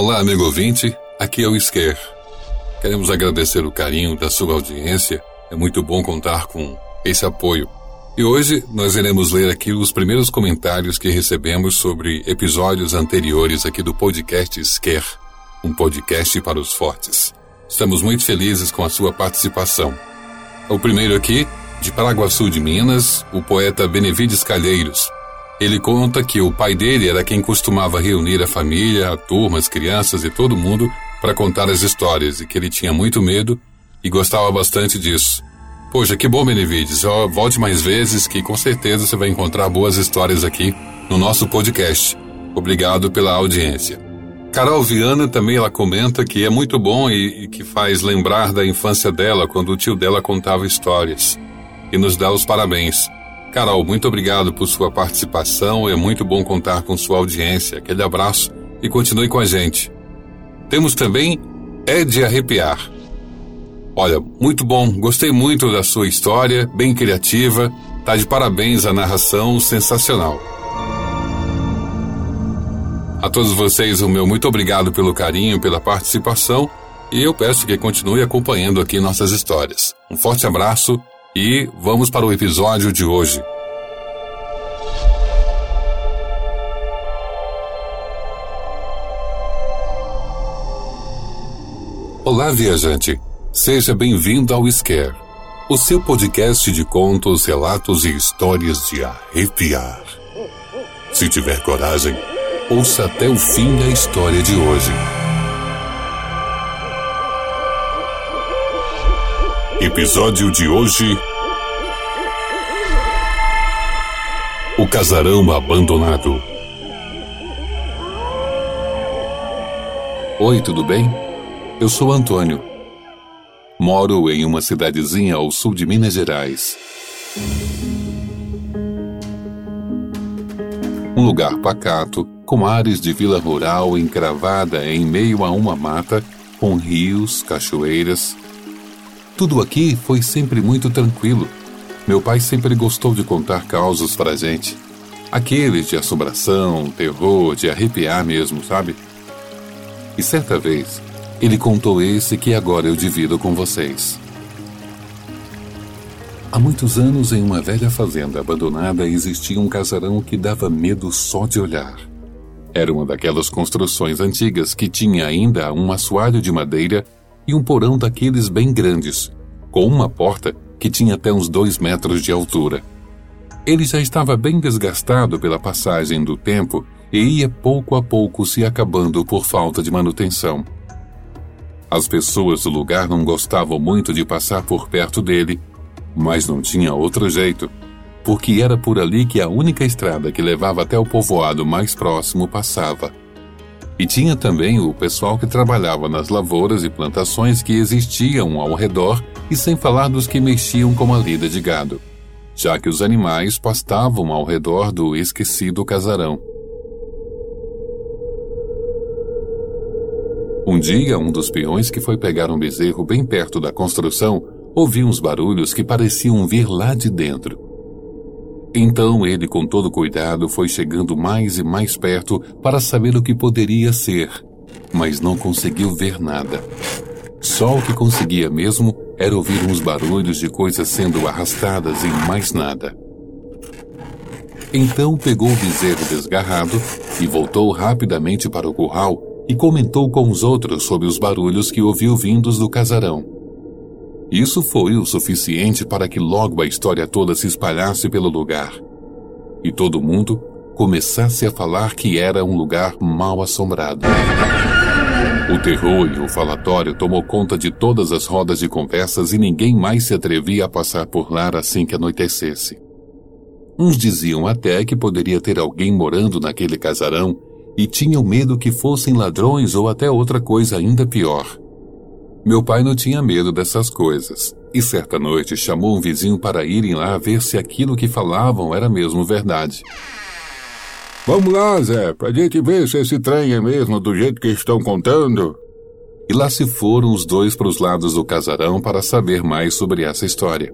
Olá, amigo ouvinte, aqui é o Esquer. Queremos agradecer o carinho da sua audiência, é muito bom contar com esse apoio. E hoje nós iremos ler aqui os primeiros comentários que recebemos sobre episódios anteriores aqui do podcast Esquer, um podcast para os fortes. Estamos muito felizes com a sua participação. O primeiro aqui, de Paraguaçu de Minas, o poeta Benevides Calheiros, ele conta que o pai dele era quem costumava reunir a família, a turma, as crianças e todo mundo para contar as histórias e que ele tinha muito medo e gostava bastante disso. Poxa, que bom, Benevides. volte mais vezes que com certeza você vai encontrar boas histórias aqui no nosso podcast. Obrigado pela audiência. Carol Viana também ela comenta que é muito bom e, e que faz lembrar da infância dela quando o tio dela contava histórias. E nos dá os parabéns. Carol, muito obrigado por sua participação. É muito bom contar com sua audiência. Aquele abraço e continue com a gente. Temos também É de Arrepiar. Olha, muito bom. Gostei muito da sua história, bem criativa. Tá de parabéns a narração sensacional. A todos vocês, o meu muito obrigado pelo carinho, pela participação e eu peço que continue acompanhando aqui nossas histórias. Um forte abraço e vamos para o episódio de hoje. Olá, viajante. Seja bem-vindo ao Scare, o seu podcast de contos, relatos e histórias de arrepiar. Se tiver coragem, ouça até o fim a história de hoje. Episódio de hoje: O casarão abandonado. Oi, tudo bem? Eu sou Antônio. Moro em uma cidadezinha ao sul de Minas Gerais. Um lugar pacato, com ares de vila rural encravada em meio a uma mata, com rios, cachoeiras, tudo aqui foi sempre muito tranquilo. Meu pai sempre gostou de contar causos para a gente. Aqueles de assombração, terror, de arrepiar mesmo, sabe? E certa vez, ele contou esse que agora eu divido com vocês. Há muitos anos, em uma velha fazenda abandonada, existia um casarão que dava medo só de olhar. Era uma daquelas construções antigas que tinha ainda um assoalho de madeira e um porão daqueles bem grandes, com uma porta que tinha até uns dois metros de altura. Ele já estava bem desgastado pela passagem do tempo e ia pouco a pouco se acabando por falta de manutenção. As pessoas do lugar não gostavam muito de passar por perto dele, mas não tinha outro jeito, porque era por ali que a única estrada que levava até o povoado mais próximo passava. E tinha também o pessoal que trabalhava nas lavouras e plantações que existiam ao redor, e sem falar dos que mexiam com a lida de gado, já que os animais pastavam ao redor do esquecido casarão. Um dia, um dos peões que foi pegar um bezerro bem perto da construção ouviu uns barulhos que pareciam vir lá de dentro. Então ele, com todo cuidado, foi chegando mais e mais perto para saber o que poderia ser, mas não conseguiu ver nada. Só o que conseguia mesmo era ouvir uns barulhos de coisas sendo arrastadas e mais nada. Então pegou o bezerro desgarrado e voltou rapidamente para o curral e comentou com os outros sobre os barulhos que ouviu vindos do casarão. Isso foi o suficiente para que logo a história toda se espalhasse pelo lugar. E todo mundo começasse a falar que era um lugar mal assombrado. O terror e o falatório tomou conta de todas as rodas de conversas e ninguém mais se atrevia a passar por lá assim que anoitecesse. Uns diziam até que poderia ter alguém morando naquele casarão e tinham medo que fossem ladrões ou até outra coisa ainda pior. Meu pai não tinha medo dessas coisas, e certa noite chamou um vizinho para irem lá ver se aquilo que falavam era mesmo verdade. Vamos lá, Zé, pra gente ver se esse trem é mesmo do jeito que estão contando. E lá se foram os dois para os lados do casarão para saber mais sobre essa história.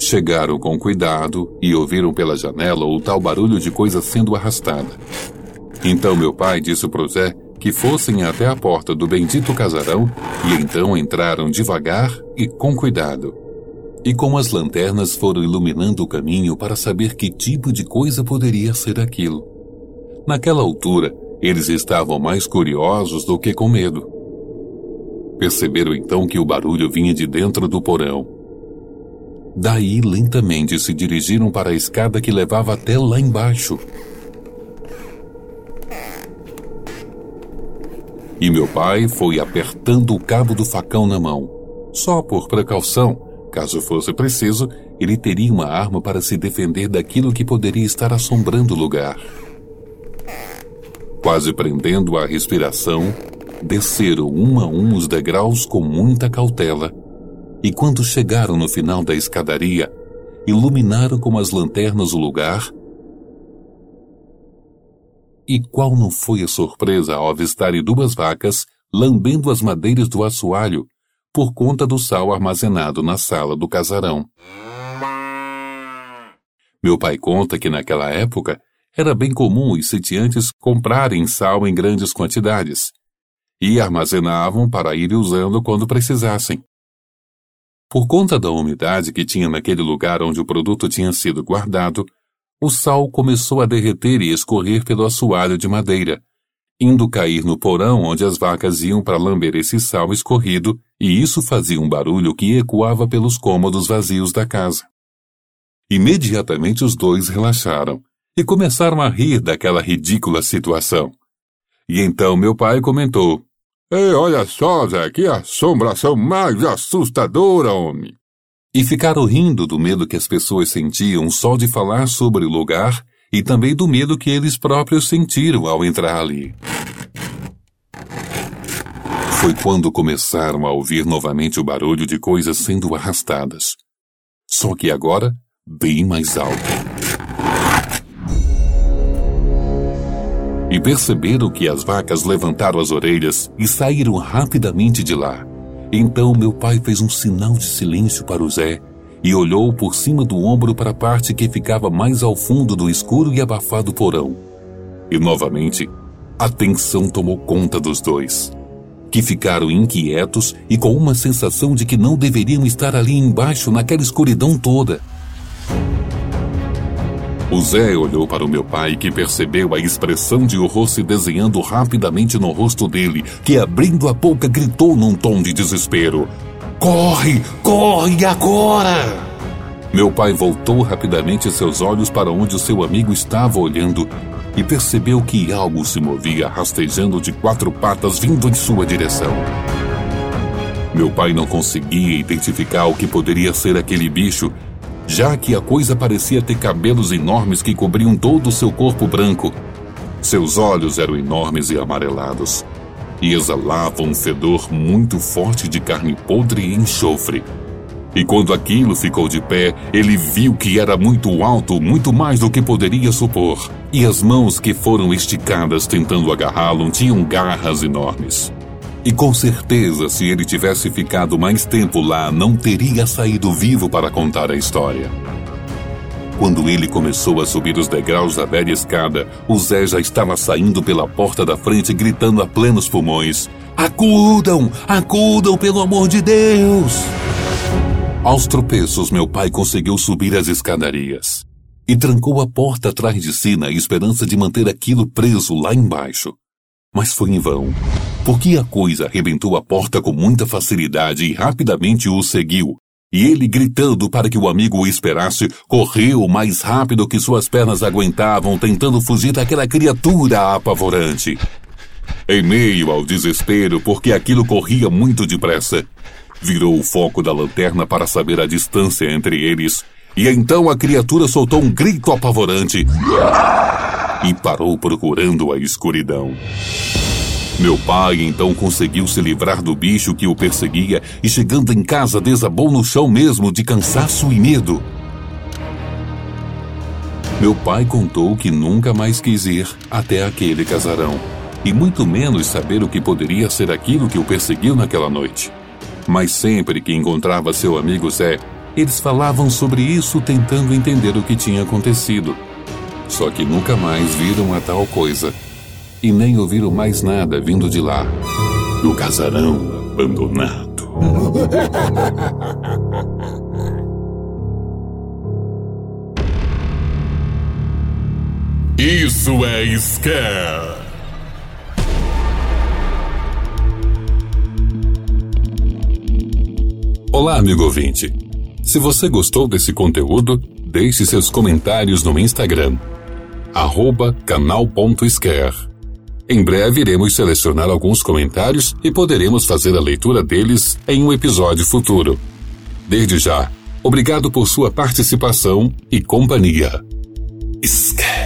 Chegaram com cuidado e ouviram pela janela o tal barulho de coisa sendo arrastada. Então meu pai disse pro Zé que fossem até a porta do bendito casarão e então entraram devagar e com cuidado. E com as lanternas foram iluminando o caminho para saber que tipo de coisa poderia ser aquilo. Naquela altura, eles estavam mais curiosos do que com medo. Perceberam então que o barulho vinha de dentro do porão. Daí, lentamente, se dirigiram para a escada que levava até lá embaixo. E meu pai foi apertando o cabo do facão na mão. Só por precaução, caso fosse preciso, ele teria uma arma para se defender daquilo que poderia estar assombrando o lugar. Quase prendendo a respiração, desceram um a um os degraus com muita cautela, e quando chegaram no final da escadaria, iluminaram com as lanternas o lugar. E qual não foi a surpresa ao avistarem duas vacas lambendo as madeiras do assoalho por conta do sal armazenado na sala do casarão. Meu pai conta que naquela época era bem comum os sitiantes comprarem sal em grandes quantidades e armazenavam para ir usando quando precisassem. Por conta da umidade que tinha naquele lugar onde o produto tinha sido guardado, o sal começou a derreter e escorrer pelo assoalho de madeira, indo cair no porão onde as vacas iam para lamber esse sal escorrido, e isso fazia um barulho que ecoava pelos cômodos vazios da casa. Imediatamente os dois relaxaram e começaram a rir daquela ridícula situação. E então meu pai comentou: Ei, olha só, Zé, que assombração mais assustadora, homem! E ficaram rindo do medo que as pessoas sentiam só de falar sobre o lugar e também do medo que eles próprios sentiram ao entrar ali. Foi quando começaram a ouvir novamente o barulho de coisas sendo arrastadas. Só que agora, bem mais alto. E perceberam que as vacas levantaram as orelhas e saíram rapidamente de lá. Então meu pai fez um sinal de silêncio para o Zé e olhou por cima do ombro para a parte que ficava mais ao fundo do escuro e abafado porão. E novamente, a tensão tomou conta dos dois, que ficaram inquietos e com uma sensação de que não deveriam estar ali embaixo naquela escuridão toda. O Zé olhou para o meu pai, que percebeu a expressão de horror se desenhando rapidamente no rosto dele, que abrindo a boca gritou num tom de desespero: Corre! Corre agora! Meu pai voltou rapidamente seus olhos para onde seu amigo estava olhando e percebeu que algo se movia rastejando de quatro patas vindo em sua direção. Meu pai não conseguia identificar o que poderia ser aquele bicho, já que a coisa parecia ter cabelos enormes que cobriam todo o seu corpo branco. Seus olhos eram enormes e amarelados e exalava um fedor muito forte de carne podre e enxofre. E quando aquilo ficou de pé, ele viu que era muito alto, muito mais do que poderia supor. E as mãos que foram esticadas tentando agarrá-lo tinham garras enormes. E com certeza, se ele tivesse ficado mais tempo lá, não teria saído vivo para contar a história. Quando ele começou a subir os degraus da velha escada, o Zé já estava saindo pela porta da frente gritando a plenos pulmões: Acudam! Acudam, pelo amor de Deus! Aos tropeços, meu pai conseguiu subir as escadarias e trancou a porta atrás de si na esperança de manter aquilo preso lá embaixo. Mas foi em vão, porque a coisa arrebentou a porta com muita facilidade e rapidamente o seguiu, e ele, gritando para que o amigo o esperasse, correu mais rápido que suas pernas aguentavam, tentando fugir daquela criatura apavorante. Em meio ao desespero, porque aquilo corria muito depressa, virou o foco da lanterna para saber a distância entre eles, e então a criatura soltou um grito apavorante e parou procurando a escuridão. Meu pai então conseguiu se livrar do bicho que o perseguia e, chegando em casa, desabou no chão mesmo de cansaço e medo. Meu pai contou que nunca mais quis ir até aquele casarão, e muito menos saber o que poderia ser aquilo que o perseguiu naquela noite. Mas sempre que encontrava seu amigo Zé, eles falavam sobre isso tentando entender o que tinha acontecido. Só que nunca mais viram a tal coisa e nem ouviram mais nada vindo de lá. Do casarão abandonado. Isso é Scare! Olá, amigo ouvinte. Se você gostou desse conteúdo, deixe seus comentários no Instagram, arroba canal.scare. Em breve iremos selecionar alguns comentários e poderemos fazer a leitura deles em um episódio futuro. Desde já, obrigado por sua participação e companhia. Scare.